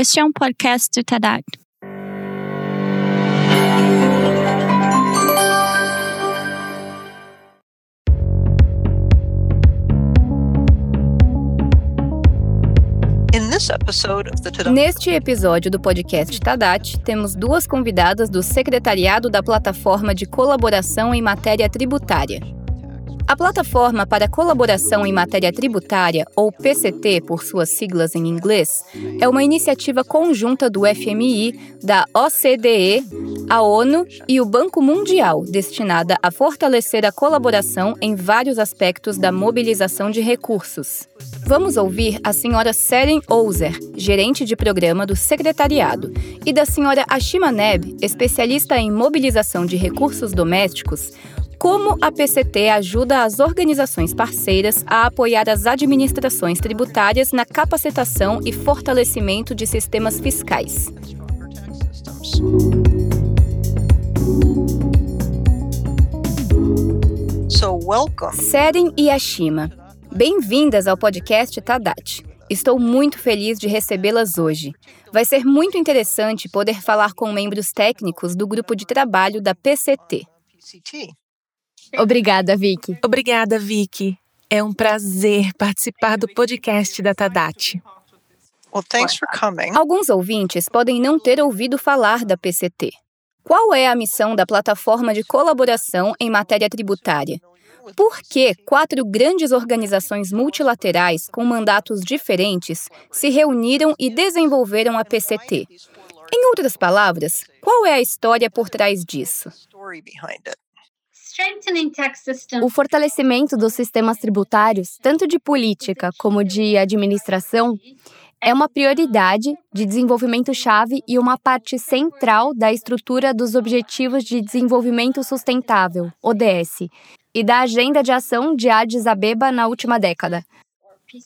Este é um podcast do TEDx. Neste episódio do podcast Tadat, temos duas convidadas do secretariado da Plataforma de Colaboração em Matéria Tributária. A Plataforma para Colaboração em Matéria Tributária, ou PCT por suas siglas em inglês, é uma iniciativa conjunta do FMI, da OCDE, a ONU e o Banco Mundial, destinada a fortalecer a colaboração em vários aspectos da mobilização de recursos. Vamos ouvir a senhora Seren Ouser, gerente de programa do secretariado, e da senhora Ashima Neb, especialista em mobilização de recursos domésticos, como a PCT ajuda as organizações parceiras a apoiar as administrações tributárias na capacitação e fortalecimento de sistemas fiscais. So, welcome. Seren e Ashima, Bem-vindas ao podcast Tadat. Estou muito feliz de recebê-las hoje. Vai ser muito interessante poder falar com membros técnicos do grupo de trabalho da PCT. Obrigada, Vicky. Obrigada, Vicky. É um prazer participar do podcast da Tadat. Alguns ouvintes podem não ter ouvido falar da PCT. Qual é a missão da plataforma de colaboração em matéria tributária? Por que quatro grandes organizações multilaterais com mandatos diferentes se reuniram e desenvolveram a PCT? Em outras palavras, qual é a história por trás disso? O fortalecimento dos sistemas tributários, tanto de política como de administração, é uma prioridade de desenvolvimento-chave e uma parte central da estrutura dos Objetivos de Desenvolvimento Sustentável, ODS, e da Agenda de Ação de Addis Abeba na última década.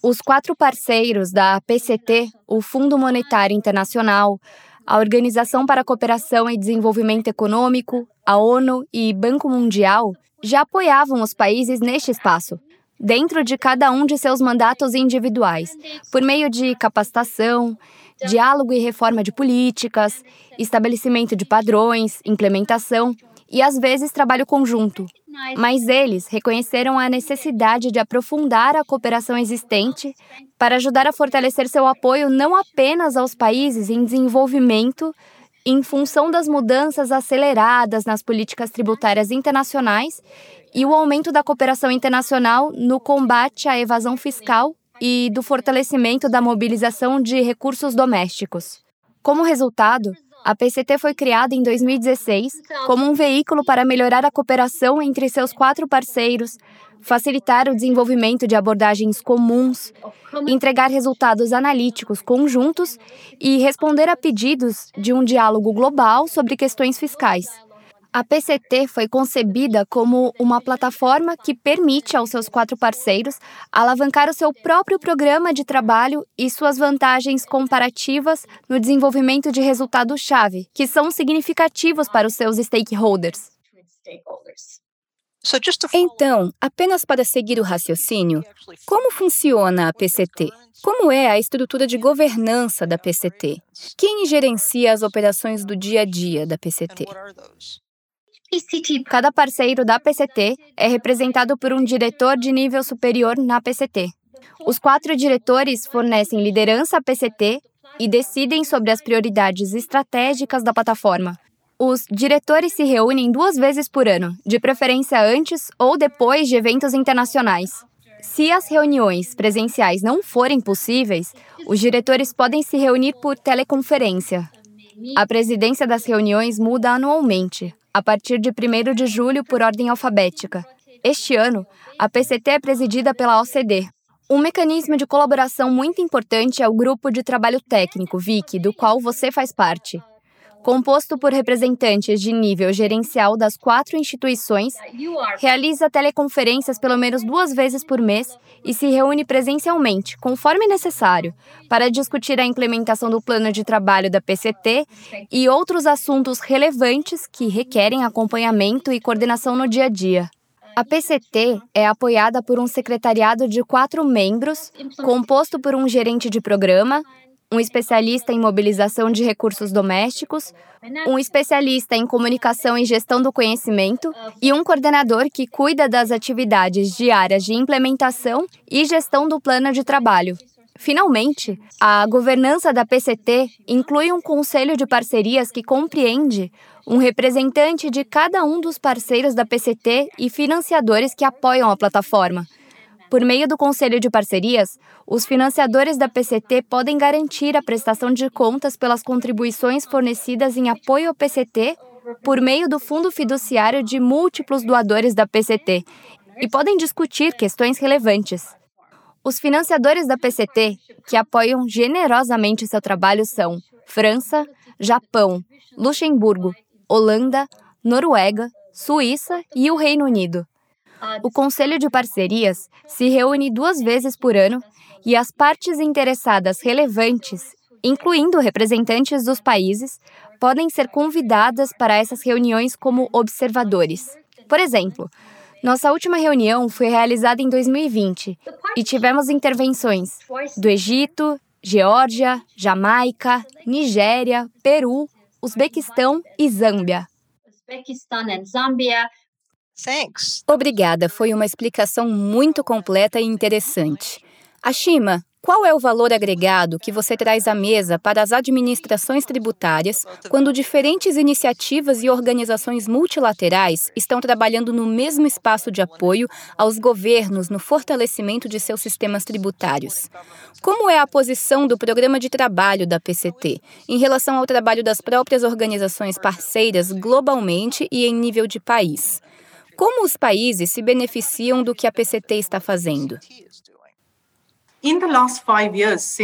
Os quatro parceiros da PCT, o Fundo Monetário Internacional, a Organização para a Cooperação e Desenvolvimento Econômico, a ONU e Banco Mundial, já apoiavam os países neste espaço, dentro de cada um de seus mandatos individuais, por meio de capacitação, diálogo e reforma de políticas, estabelecimento de padrões, implementação e, às vezes, trabalho conjunto. Mas eles reconheceram a necessidade de aprofundar a cooperação existente para ajudar a fortalecer seu apoio não apenas aos países em desenvolvimento, em função das mudanças aceleradas nas políticas tributárias internacionais e o aumento da cooperação internacional no combate à evasão fiscal e do fortalecimento da mobilização de recursos domésticos. Como resultado, a PCT foi criada em 2016 como um veículo para melhorar a cooperação entre seus quatro parceiros, facilitar o desenvolvimento de abordagens comuns, entregar resultados analíticos conjuntos e responder a pedidos de um diálogo global sobre questões fiscais. A PCT foi concebida como uma plataforma que permite aos seus quatro parceiros alavancar o seu próprio programa de trabalho e suas vantagens comparativas no desenvolvimento de resultados-chave, que são significativos para os seus stakeholders. Então, apenas para seguir o raciocínio, como funciona a PCT? Como é a estrutura de governança da PCT? Quem gerencia as operações do dia a dia da PCT? Cada parceiro da PCT é representado por um diretor de nível superior na PCT. Os quatro diretores fornecem liderança à PCT e decidem sobre as prioridades estratégicas da plataforma. Os diretores se reúnem duas vezes por ano, de preferência antes ou depois de eventos internacionais. Se as reuniões presenciais não forem possíveis, os diretores podem se reunir por teleconferência. A presidência das reuniões muda anualmente, a partir de 1 de julho por ordem alfabética. Este ano, a PCT é presidida pela OCDE. Um mecanismo de colaboração muito importante é o Grupo de Trabalho Técnico, VIC, do qual você faz parte. Composto por representantes de nível gerencial das quatro instituições, realiza teleconferências pelo menos duas vezes por mês e se reúne presencialmente, conforme necessário, para discutir a implementação do plano de trabalho da PCT e outros assuntos relevantes que requerem acompanhamento e coordenação no dia a dia. A PCT é apoiada por um secretariado de quatro membros, composto por um gerente de programa, um especialista em mobilização de recursos domésticos, um especialista em comunicação e gestão do conhecimento e um coordenador que cuida das atividades diárias de implementação e gestão do plano de trabalho. Finalmente, a governança da PCT inclui um conselho de parcerias que compreende um representante de cada um dos parceiros da PCT e financiadores que apoiam a plataforma. Por meio do Conselho de Parcerias, os financiadores da PCT podem garantir a prestação de contas pelas contribuições fornecidas em apoio ao PCT por meio do Fundo Fiduciário de múltiplos doadores da PCT e podem discutir questões relevantes. Os financiadores da PCT, que apoiam generosamente seu trabalho, são França, Japão, Luxemburgo, Holanda, Noruega, Suíça e o Reino Unido. O Conselho de Parcerias se reúne duas vezes por ano e as partes interessadas relevantes, incluindo representantes dos países, podem ser convidadas para essas reuniões como observadores. Por exemplo, nossa última reunião foi realizada em 2020 e tivemos intervenções do Egito, Geórgia, Jamaica, Nigéria, Peru, Uzbequistão e Zâmbia. Obrigada, foi uma explicação muito completa e interessante. Ashima, qual é o valor agregado que você traz à mesa para as administrações tributárias quando diferentes iniciativas e organizações multilaterais estão trabalhando no mesmo espaço de apoio aos governos no fortalecimento de seus sistemas tributários? Como é a posição do programa de trabalho da PCT em relação ao trabalho das próprias organizações parceiras globalmente e em nível de país? Como os países se beneficiam do que a PCT está fazendo?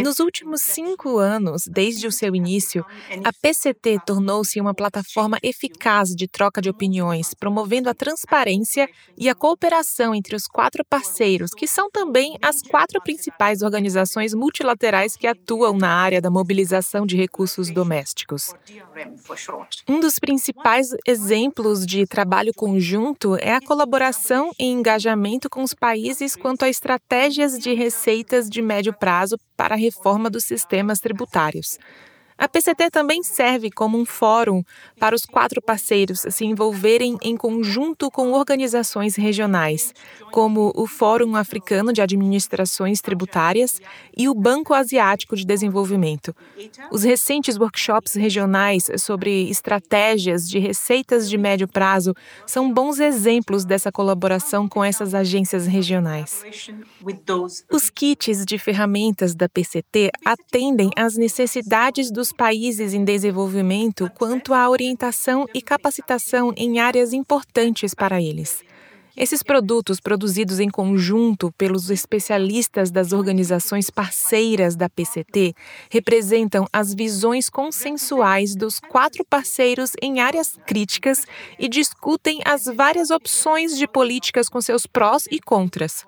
Nos últimos cinco anos, desde o seu início, a PCT tornou-se uma plataforma eficaz de troca de opiniões, promovendo a transparência e a cooperação entre os quatro parceiros, que são também as quatro principais organizações multilaterais que atuam na área da mobilização de recursos domésticos. Um dos principais exemplos de trabalho conjunto é a colaboração e engajamento com os países quanto a estratégias de receitas de médio prazo para a reforma dos sistemas tributários. A PCT também serve como um fórum para os quatro parceiros se envolverem em conjunto com organizações regionais, como o Fórum Africano de Administrações Tributárias e o Banco Asiático de Desenvolvimento. Os recentes workshops regionais sobre estratégias de receitas de médio prazo são bons exemplos dessa colaboração com essas agências regionais. Os kits de ferramentas da PCT atendem às necessidades dos países em desenvolvimento quanto à orientação e capacitação em áreas importantes para eles. Esses produtos, produzidos em conjunto pelos especialistas das organizações parceiras da PCT, representam as visões consensuais dos quatro parceiros em áreas críticas e discutem as várias opções de políticas com seus prós e contras.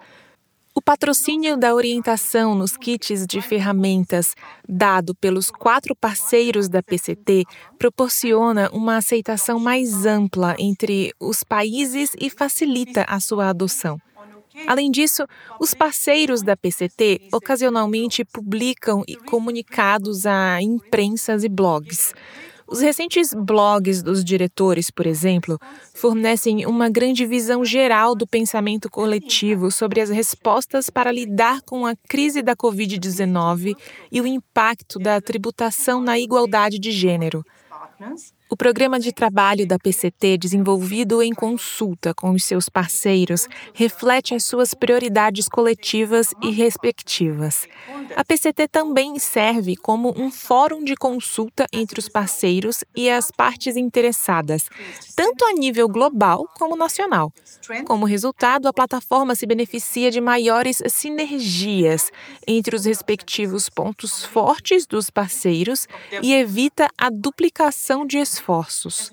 O patrocínio da orientação nos kits de ferramentas dado pelos quatro parceiros da PCT proporciona uma aceitação mais ampla entre os países e facilita a sua adoção. Além disso, os parceiros da PCT ocasionalmente publicam comunicados a imprensas e blogs. Os recentes blogs dos diretores, por exemplo, fornecem uma grande visão geral do pensamento coletivo sobre as respostas para lidar com a crise da Covid-19 e o impacto da tributação na igualdade de gênero. O programa de trabalho da PCT, desenvolvido em consulta com os seus parceiros, reflete as suas prioridades coletivas e respectivas. A PCT também serve como um fórum de consulta entre os parceiros e as partes interessadas, tanto a nível global como nacional. Como resultado, a plataforma se beneficia de maiores sinergias entre os respectivos pontos fortes dos parceiros e evita a duplicação de esforços esforços.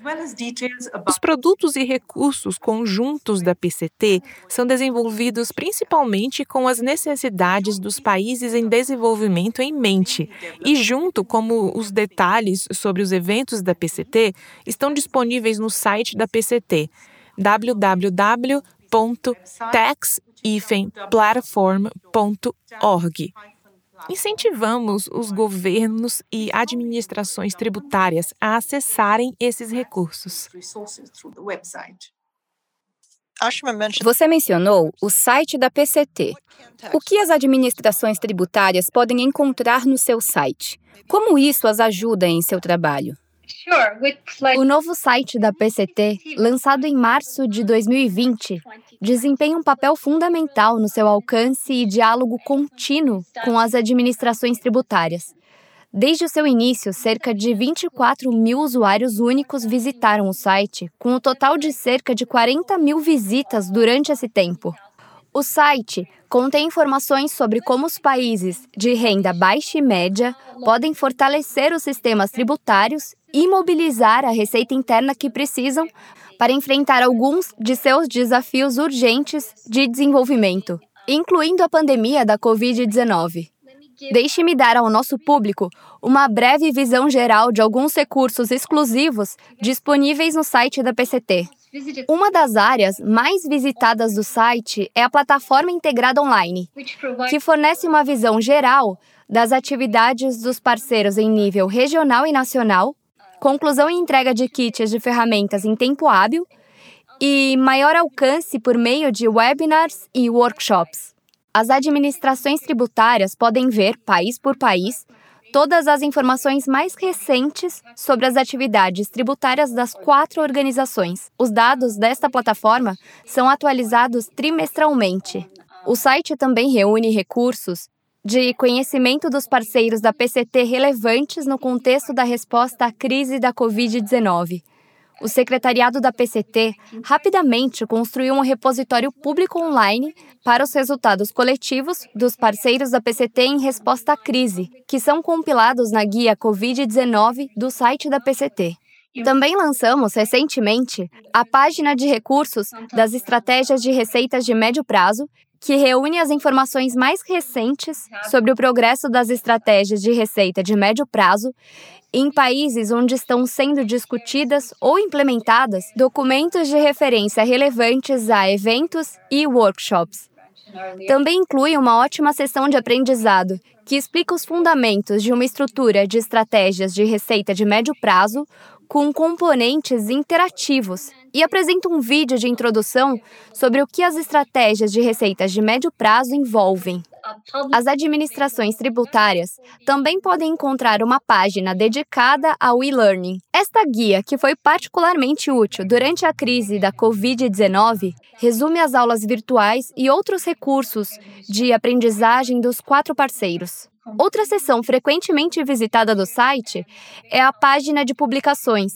Os produtos e recursos conjuntos da PCT são desenvolvidos principalmente com as necessidades dos países em desenvolvimento em mente e, junto como os detalhes sobre os eventos da PCT, estão disponíveis no site da PCT www.tax-platform.org incentivamos os governos e administrações tributárias a acessarem esses recursos. Você mencionou o site da PCT. O que as administrações tributárias podem encontrar no seu site? Como isso as ajuda em seu trabalho? O novo site da PCT, lançado em março de 2020, desempenha um papel fundamental no seu alcance e diálogo contínuo com as administrações tributárias. Desde o seu início, cerca de 24 mil usuários únicos visitaram o site, com um total de cerca de 40 mil visitas durante esse tempo. O site contém informações sobre como os países de renda baixa e média podem fortalecer os sistemas tributários e mobilizar a receita interna que precisam para enfrentar alguns de seus desafios urgentes de desenvolvimento, incluindo a pandemia da Covid-19. Deixe-me dar ao nosso público uma breve visão geral de alguns recursos exclusivos disponíveis no site da PCT. Uma das áreas mais visitadas do site é a plataforma integrada online, que fornece uma visão geral das atividades dos parceiros em nível regional e nacional, conclusão e entrega de kits de ferramentas em tempo hábil e maior alcance por meio de webinars e workshops. As administrações tributárias podem ver, país por país, todas as informações mais recentes sobre as atividades tributárias das quatro organizações. Os dados desta plataforma são atualizados trimestralmente. O site também reúne recursos de conhecimento dos parceiros da PCT relevantes no contexto da resposta à crise da Covid-19 o secretariado da PCT rapidamente construiu um repositório público online para os resultados coletivos dos parceiros da PCT em resposta à crise, que são compilados na guia Covid-19 do site da PCT. Também lançamos recentemente a página de recursos das estratégias de receitas de médio prazo, que reúne as informações mais recentes sobre o progresso das estratégias de receita de médio prazo em países onde estão sendo discutidas ou implementadas documentos de referência relevantes a eventos e workshops. Também inclui uma ótima sessão de aprendizado que explica os fundamentos de uma estrutura de estratégias de receita de médio prazo com componentes interativos e apresenta um vídeo de introdução sobre o que as estratégias de receitas de médio prazo envolvem. As administrações tributárias também podem encontrar uma página dedicada ao e-learning. Esta guia, que foi particularmente útil durante a crise da Covid-19, resume as aulas virtuais e outros recursos de aprendizagem dos quatro parceiros. Outra seção frequentemente visitada do site é a página de publicações.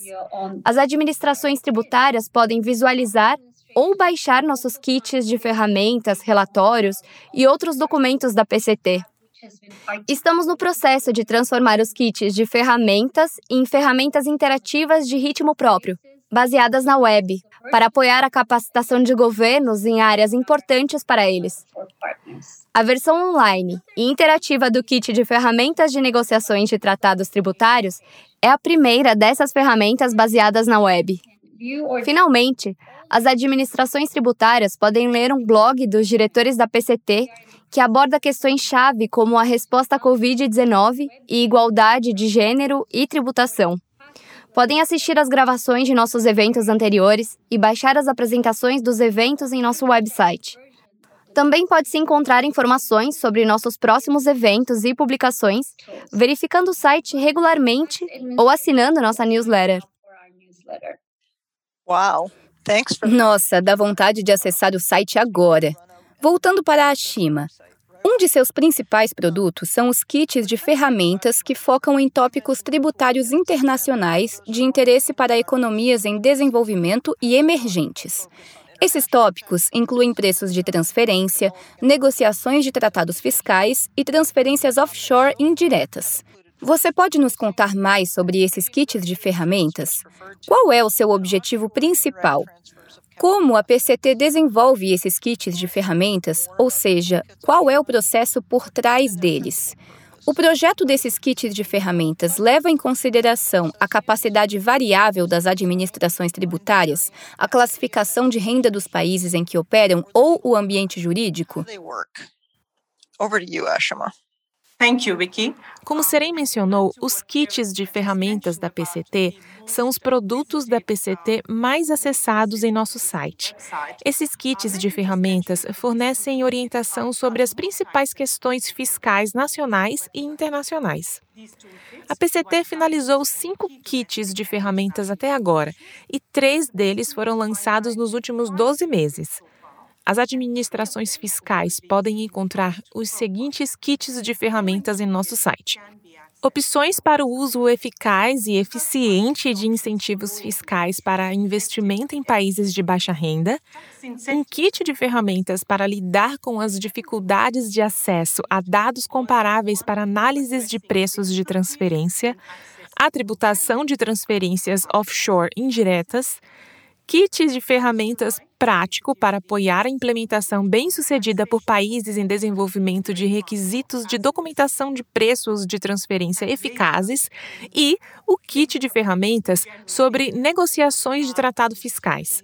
As administrações tributárias podem visualizar ou baixar nossos kits de ferramentas, relatórios e outros documentos da PCT. Estamos no processo de transformar os kits de ferramentas em ferramentas interativas de ritmo próprio, baseadas na web, para apoiar a capacitação de governos em áreas importantes para eles. A versão online e interativa do kit de ferramentas de negociações de tratados tributários é a primeira dessas ferramentas baseadas na web. Finalmente, as administrações tributárias podem ler um blog dos diretores da PCT que aborda questões-chave como a resposta à Covid-19 e igualdade de gênero e tributação. Podem assistir às gravações de nossos eventos anteriores e baixar as apresentações dos eventos em nosso website. Também pode-se encontrar informações sobre nossos próximos eventos e publicações, verificando o site regularmente ou assinando nossa newsletter. Uau! Nossa, dá vontade de acessar o site agora. Voltando para a Shima. Um de seus principais produtos são os kits de ferramentas que focam em tópicos tributários internacionais de interesse para economias em desenvolvimento e emergentes. Esses tópicos incluem preços de transferência, negociações de tratados fiscais e transferências offshore indiretas. Você pode nos contar mais sobre esses kits de ferramentas? Qual é o seu objetivo principal? Como a PCT desenvolve esses kits de ferramentas, ou seja, qual é o processo por trás deles? O projeto desses kits de ferramentas leva em consideração a capacidade variável das administrações tributárias, a classificação de renda dos países em que operam ou o ambiente jurídico? Over to you, Ashima. Thank you, Vicky. Como Serem mencionou, os kits de ferramentas da PCT são os produtos da PCT mais acessados em nosso site. Esses kits de ferramentas fornecem orientação sobre as principais questões fiscais nacionais e internacionais. A PCT finalizou cinco kits de ferramentas até agora e três deles foram lançados nos últimos 12 meses. As administrações fiscais podem encontrar os seguintes kits de ferramentas em nosso site: opções para o uso eficaz e eficiente de incentivos fiscais para investimento em países de baixa renda, um kit de ferramentas para lidar com as dificuldades de acesso a dados comparáveis para análises de preços de transferência, a tributação de transferências offshore indiretas kits de ferramentas prático para apoiar a implementação bem-sucedida por países em desenvolvimento de requisitos de documentação de preços de transferência eficazes e o kit de ferramentas sobre negociações de tratado fiscais.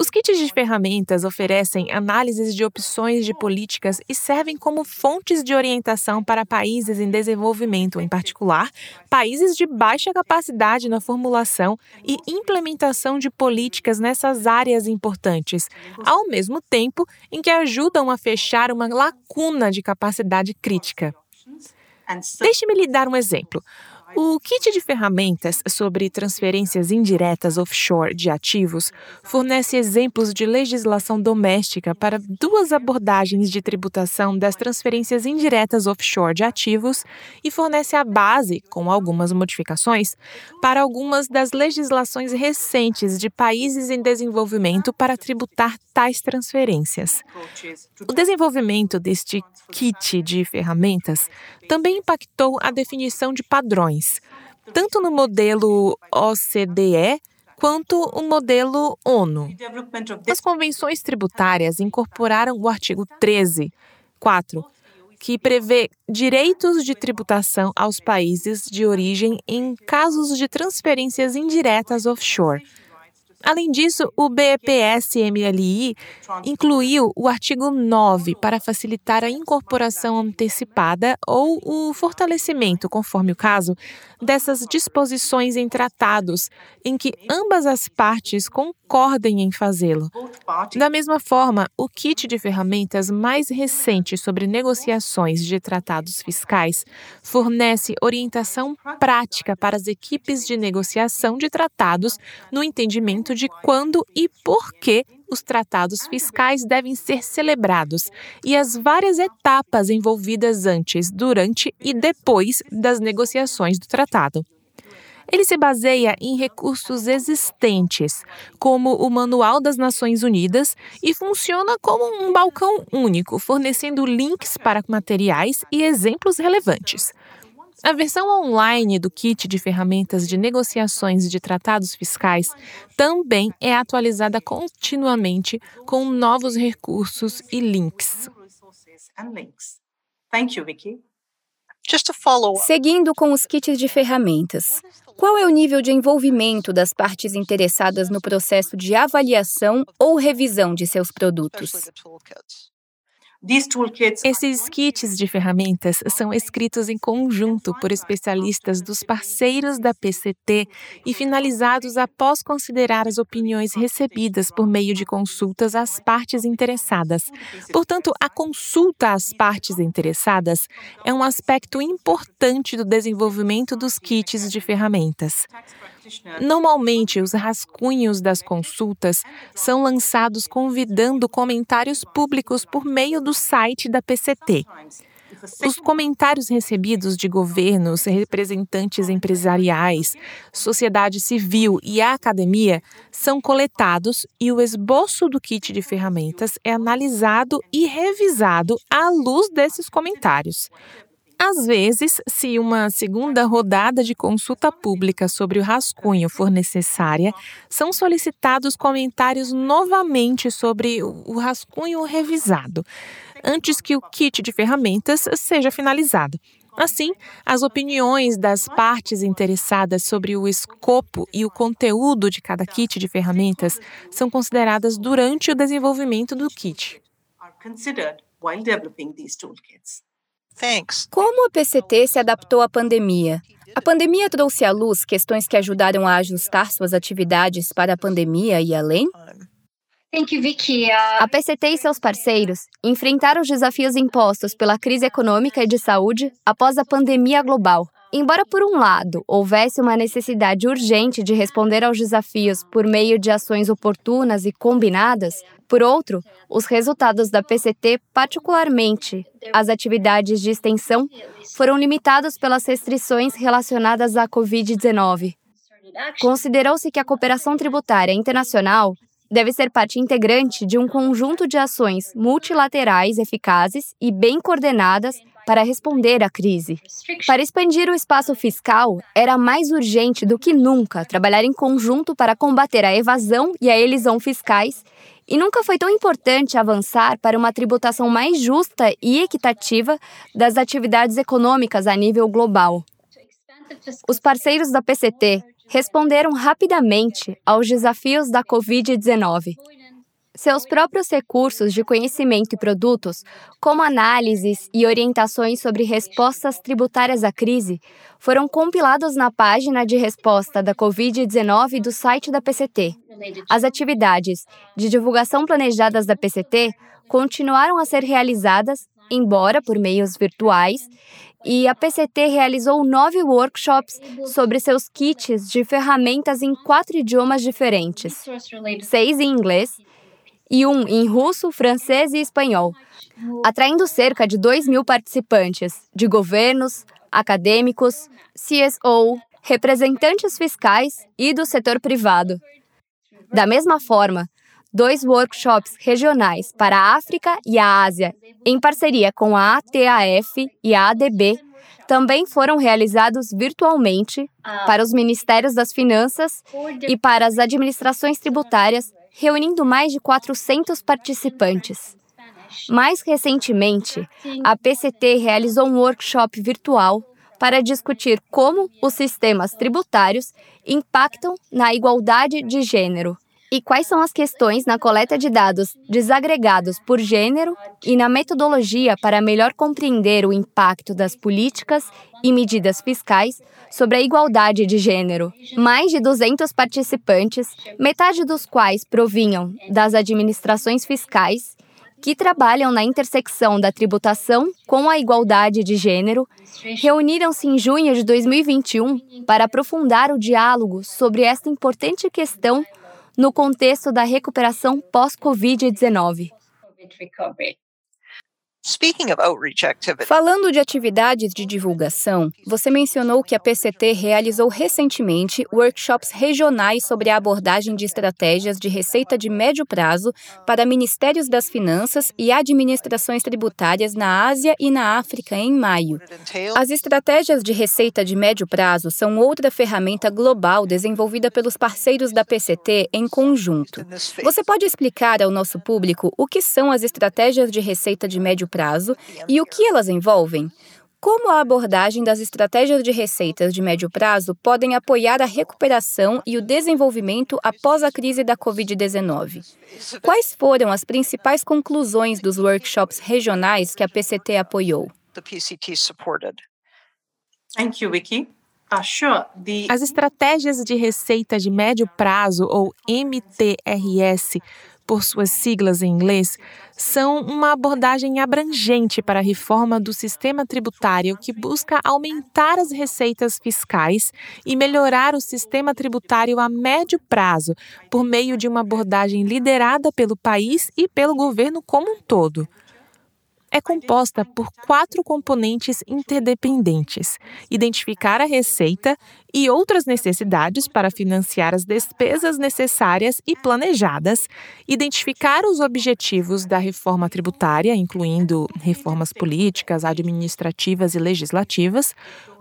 Os kits de ferramentas oferecem análises de opções de políticas e servem como fontes de orientação para países em desenvolvimento, em particular, países de baixa capacidade na formulação e implementação de políticas nessas áreas importantes, ao mesmo tempo em que ajudam a fechar uma lacuna de capacidade crítica. Deixe-me lhe dar um exemplo. O kit de ferramentas sobre transferências indiretas offshore de ativos fornece exemplos de legislação doméstica para duas abordagens de tributação das transferências indiretas offshore de ativos e fornece a base, com algumas modificações, para algumas das legislações recentes de países em desenvolvimento para tributar tais transferências. O desenvolvimento deste kit de ferramentas também impactou a definição de padrões, tanto no modelo OCDE quanto o modelo ONU. As convenções tributárias incorporaram o artigo 13, 4, que prevê direitos de tributação aos países de origem em casos de transferências indiretas offshore Além disso, o BPS-MLI incluiu o artigo 9 para facilitar a incorporação antecipada ou o fortalecimento, conforme o caso, dessas disposições em tratados em que ambas as partes concordem em fazê-lo. Da mesma forma, o kit de ferramentas mais recente sobre negociações de tratados fiscais fornece orientação prática para as equipes de negociação de tratados no entendimento de quando e por que os tratados fiscais devem ser celebrados e as várias etapas envolvidas antes, durante e depois das negociações do tratado. Ele se baseia em recursos existentes, como o Manual das Nações Unidas, e funciona como um balcão único, fornecendo links para materiais e exemplos relevantes. A versão online do kit de ferramentas de negociações de tratados fiscais também é atualizada continuamente com novos recursos e links. Seguindo com os kits de ferramentas, qual é o nível de envolvimento das partes interessadas no processo de avaliação ou revisão de seus produtos? Esses kits de ferramentas são escritos em conjunto por especialistas dos parceiros da PCT e finalizados após considerar as opiniões recebidas por meio de consultas às partes interessadas. Portanto, a consulta às partes interessadas é um aspecto importante do desenvolvimento dos kits de ferramentas. Normalmente, os rascunhos das consultas são lançados convidando comentários públicos por meio do site da PCT. Os comentários recebidos de governos, representantes empresariais, sociedade civil e a academia são coletados e o esboço do kit de ferramentas é analisado e revisado à luz desses comentários. Às vezes, se uma segunda rodada de consulta pública sobre o rascunho for necessária, são solicitados comentários novamente sobre o rascunho revisado, antes que o kit de ferramentas seja finalizado. Assim, as opiniões das partes interessadas sobre o escopo e o conteúdo de cada kit de ferramentas são consideradas durante o desenvolvimento do kit. Como a PCT se adaptou à pandemia? A pandemia trouxe à luz questões que ajudaram a ajustar suas atividades para a pandemia e além? A PCT e seus parceiros enfrentaram os desafios impostos pela crise econômica e de saúde após a pandemia global. Embora, por um lado, houvesse uma necessidade urgente de responder aos desafios por meio de ações oportunas e combinadas, por outro, os resultados da PCT, particularmente as atividades de extensão, foram limitados pelas restrições relacionadas à Covid-19. Considerou-se que a cooperação tributária internacional deve ser parte integrante de um conjunto de ações multilaterais eficazes e bem coordenadas para responder à crise. Para expandir o espaço fiscal, era mais urgente do que nunca trabalhar em conjunto para combater a evasão e a elisão fiscais, e nunca foi tão importante avançar para uma tributação mais justa e equitativa das atividades econômicas a nível global. Os parceiros da PCT responderam rapidamente aos desafios da Covid-19. Seus próprios recursos de conhecimento e produtos, como análises e orientações sobre respostas tributárias à crise, foram compilados na página de resposta da Covid-19 do site da PCT. As atividades de divulgação planejadas da PCT continuaram a ser realizadas, embora por meios virtuais, e a PCT realizou nove workshops sobre seus kits de ferramentas em quatro idiomas diferentes: seis em inglês e um em russo, francês e espanhol, atraindo cerca de 2 mil participantes de governos, acadêmicos, CSO, representantes fiscais e do setor privado. Da mesma forma, dois workshops regionais para a África e a Ásia, em parceria com a ATAF e a ADB, também foram realizados virtualmente para os Ministérios das Finanças e para as administrações tributárias, reunindo mais de 400 participantes. Mais recentemente, a PCT realizou um workshop virtual para discutir como os sistemas tributários impactam na igualdade de gênero e quais são as questões na coleta de dados desagregados por gênero e na metodologia para melhor compreender o impacto das políticas e medidas fiscais sobre a igualdade de gênero. Mais de 200 participantes, metade dos quais provinham das administrações fiscais, que trabalham na intersecção da tributação com a igualdade de gênero, reuniram-se em junho de 2021 para aprofundar o diálogo sobre esta importante questão no contexto da recuperação pós-Covid-19. Falando de atividades de divulgação, você mencionou que a PCT realizou recentemente workshops regionais sobre a abordagem de estratégias de receita de médio prazo para ministérios das finanças e administrações tributárias na Ásia e na África em maio. As estratégias de receita de médio prazo são outra ferramenta global desenvolvida pelos parceiros da PCT em conjunto. Você pode explicar ao nosso público o que são as estratégias de receita de médio prazo? Prazo e o que elas envolvem? Como a abordagem das estratégias de receitas de médio prazo podem apoiar a recuperação e o desenvolvimento após a crise da Covid-19? Quais foram as principais conclusões dos workshops regionais que a PCT apoiou? Thank you, Vicky. Uh, As estratégias de receita de médio prazo, ou MTRS, por suas siglas em inglês, são uma abordagem abrangente para a reforma do sistema tributário que busca aumentar as receitas fiscais e melhorar o sistema tributário a médio prazo, por meio de uma abordagem liderada pelo país e pelo governo como um todo. É composta por quatro componentes interdependentes: identificar a receita e outras necessidades para financiar as despesas necessárias e planejadas, identificar os objetivos da reforma tributária, incluindo reformas políticas, administrativas e legislativas,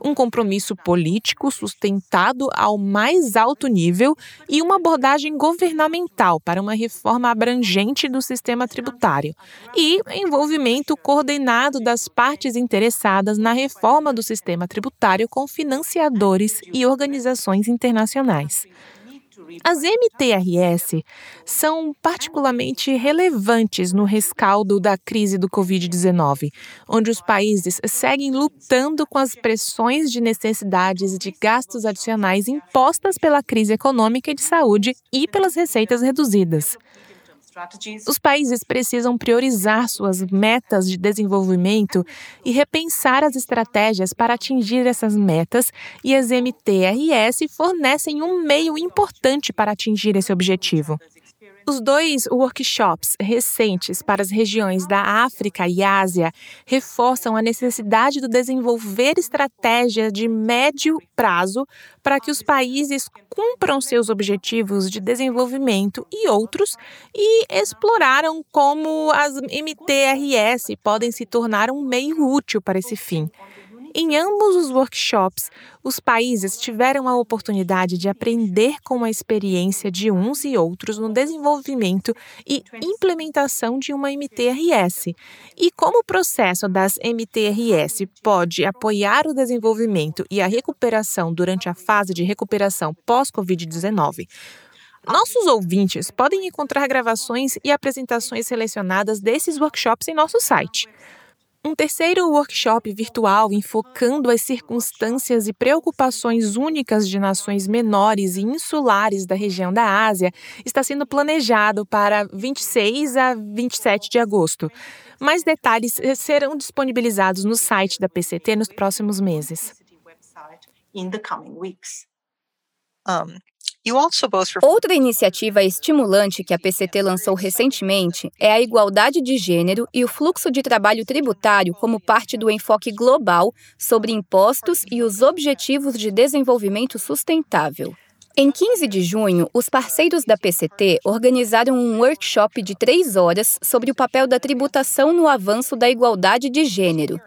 um compromisso político sustentado ao mais alto nível e uma abordagem governamental para uma reforma abrangente do sistema tributário, e envolvimento coordenado das partes interessadas na reforma do sistema tributário com financiadores e organizações internacionais. As MTRS são particularmente relevantes no rescaldo da crise do Covid-19, onde os países seguem lutando com as pressões de necessidades de gastos adicionais impostas pela crise econômica e de saúde e pelas receitas reduzidas. Os países precisam priorizar suas metas de desenvolvimento e repensar as estratégias para atingir essas metas, e as MTRS fornecem um meio importante para atingir esse objetivo. Os dois workshops recentes para as regiões da África e Ásia reforçam a necessidade de desenvolver estratégias de médio prazo para que os países cumpram seus objetivos de desenvolvimento e outros e exploraram como as MTRS podem se tornar um meio útil para esse fim. Em ambos os workshops, os países tiveram a oportunidade de aprender com a experiência de uns e outros no desenvolvimento e implementação de uma MTRS, e como o processo das MTRS pode apoiar o desenvolvimento e a recuperação durante a fase de recuperação pós-Covid-19. Nossos ouvintes podem encontrar gravações e apresentações selecionadas desses workshops em nosso site. Um terceiro workshop virtual enfocando as circunstâncias e preocupações únicas de nações menores e insulares da região da Ásia está sendo planejado para 26 a 27 de agosto. Mais detalhes serão disponibilizados no site da PCT nos próximos meses. Outra iniciativa estimulante que a PCT lançou recentemente é a igualdade de gênero e o fluxo de trabalho tributário como parte do enfoque global sobre impostos e os objetivos de desenvolvimento sustentável. Em 15 de junho, os parceiros da PCT organizaram um workshop de três horas sobre o papel da tributação no avanço da igualdade de gênero.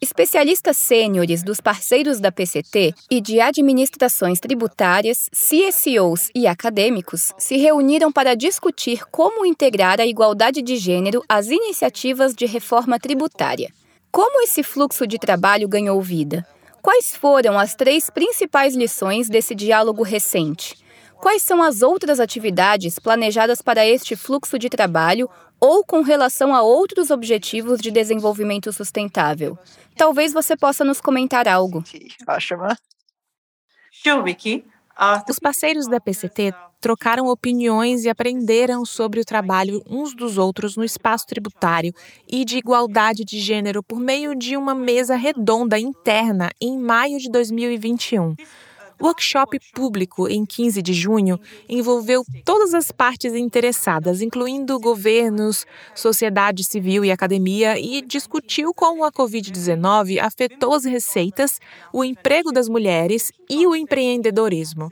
Especialistas sêniores dos parceiros da PCT e de administrações tributárias, CSOs e acadêmicos se reuniram para discutir como integrar a igualdade de gênero às iniciativas de reforma tributária. Como esse fluxo de trabalho ganhou vida? Quais foram as três principais lições desse diálogo recente? Quais são as outras atividades planejadas para este fluxo de trabalho ou com relação a outros objetivos de desenvolvimento sustentável? Talvez você possa nos comentar algo. Os parceiros da PCT trocaram opiniões e aprenderam sobre o trabalho uns dos outros no espaço tributário e de igualdade de gênero por meio de uma mesa redonda interna em maio de 2021. O workshop público, em 15 de junho, envolveu todas as partes interessadas, incluindo governos, sociedade civil e academia, e discutiu como a Covid-19 afetou as receitas, o emprego das mulheres e o empreendedorismo.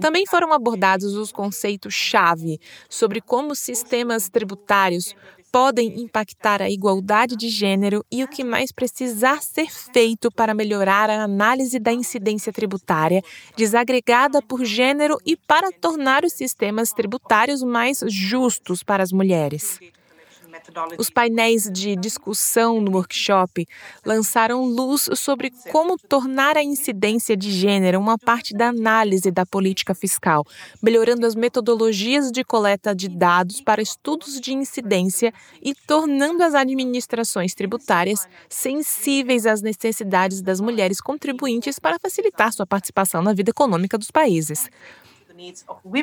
Também foram abordados os conceitos-chave sobre como sistemas tributários podem impactar a igualdade de gênero e o que mais precisar ser feito para melhorar a análise da incidência tributária desagregada por gênero e para tornar os sistemas tributários mais justos para as mulheres. Os painéis de discussão no workshop lançaram luz sobre como tornar a incidência de gênero uma parte da análise da política fiscal, melhorando as metodologias de coleta de dados para estudos de incidência e tornando as administrações tributárias sensíveis às necessidades das mulheres contribuintes para facilitar sua participação na vida econômica dos países.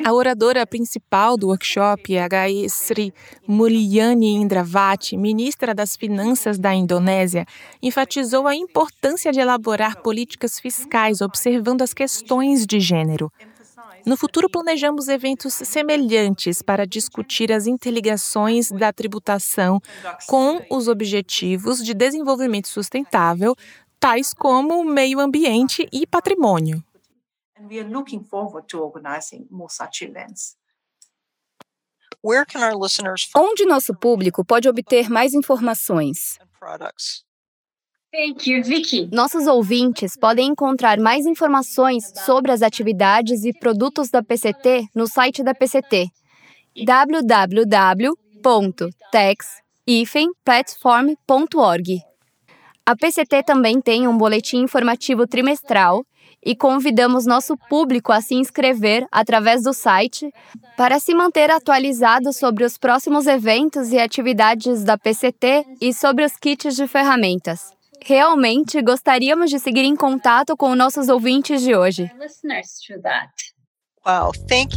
A oradora principal do workshop, H.I. Sri Mulyani Indravati, ministra das Finanças da Indonésia, enfatizou a importância de elaborar políticas fiscais observando as questões de gênero. No futuro, planejamos eventos semelhantes para discutir as interligações da tributação com os objetivos de desenvolvimento sustentável, tais como meio ambiente e patrimônio and we are looking forward to organizing more such events. Where can our listeners Onde nosso público pode obter mais informações? Thank you, Vicky. Nossos ouvintes podem encontrar mais informações sobre as atividades e produtos da PCT no site da PCT www.tex-platform.org. A PCT também tem um boletim informativo trimestral e convidamos nosso público a se inscrever através do site para se manter atualizado sobre os próximos eventos e atividades da PCT e sobre os kits de ferramentas. Realmente gostaríamos de seguir em contato com nossos ouvintes de hoje.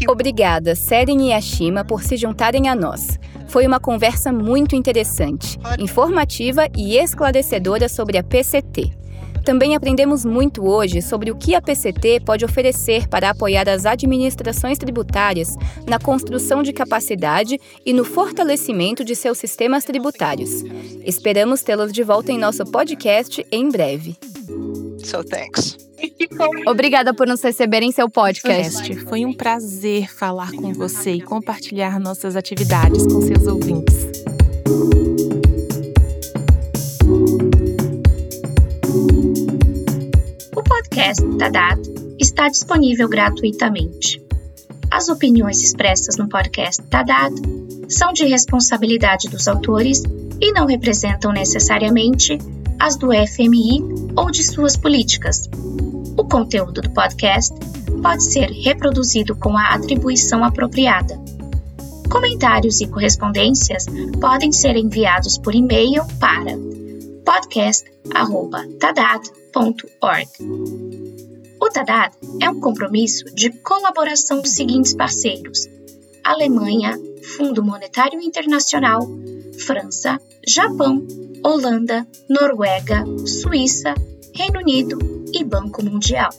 Obrigada, Seren e Ashima, por se juntarem a nós. Foi uma conversa muito interessante, informativa e esclarecedora sobre a PCT. Também aprendemos muito hoje sobre o que a PCT pode oferecer para apoiar as administrações tributárias na construção de capacidade e no fortalecimento de seus sistemas tributários. Esperamos tê-los de volta em nosso podcast em breve. So thanks. Obrigada por nos receber em seu podcast. Foi um prazer falar com você e compartilhar nossas atividades com seus ouvintes. Podcast da DAT está disponível gratuitamente. As opiniões expressas no podcast da DAT são de responsabilidade dos autores e não representam necessariamente as do FMI ou de suas políticas. O conteúdo do podcast pode ser reproduzido com a atribuição apropriada. Comentários e correspondências podem ser enviados por e-mail para podcast.tadat.org. O TADAT é um compromisso de colaboração dos seguintes parceiros: Alemanha, Fundo Monetário Internacional, França, Japão, Holanda, Noruega, Suíça, Reino Unido e Banco Mundial.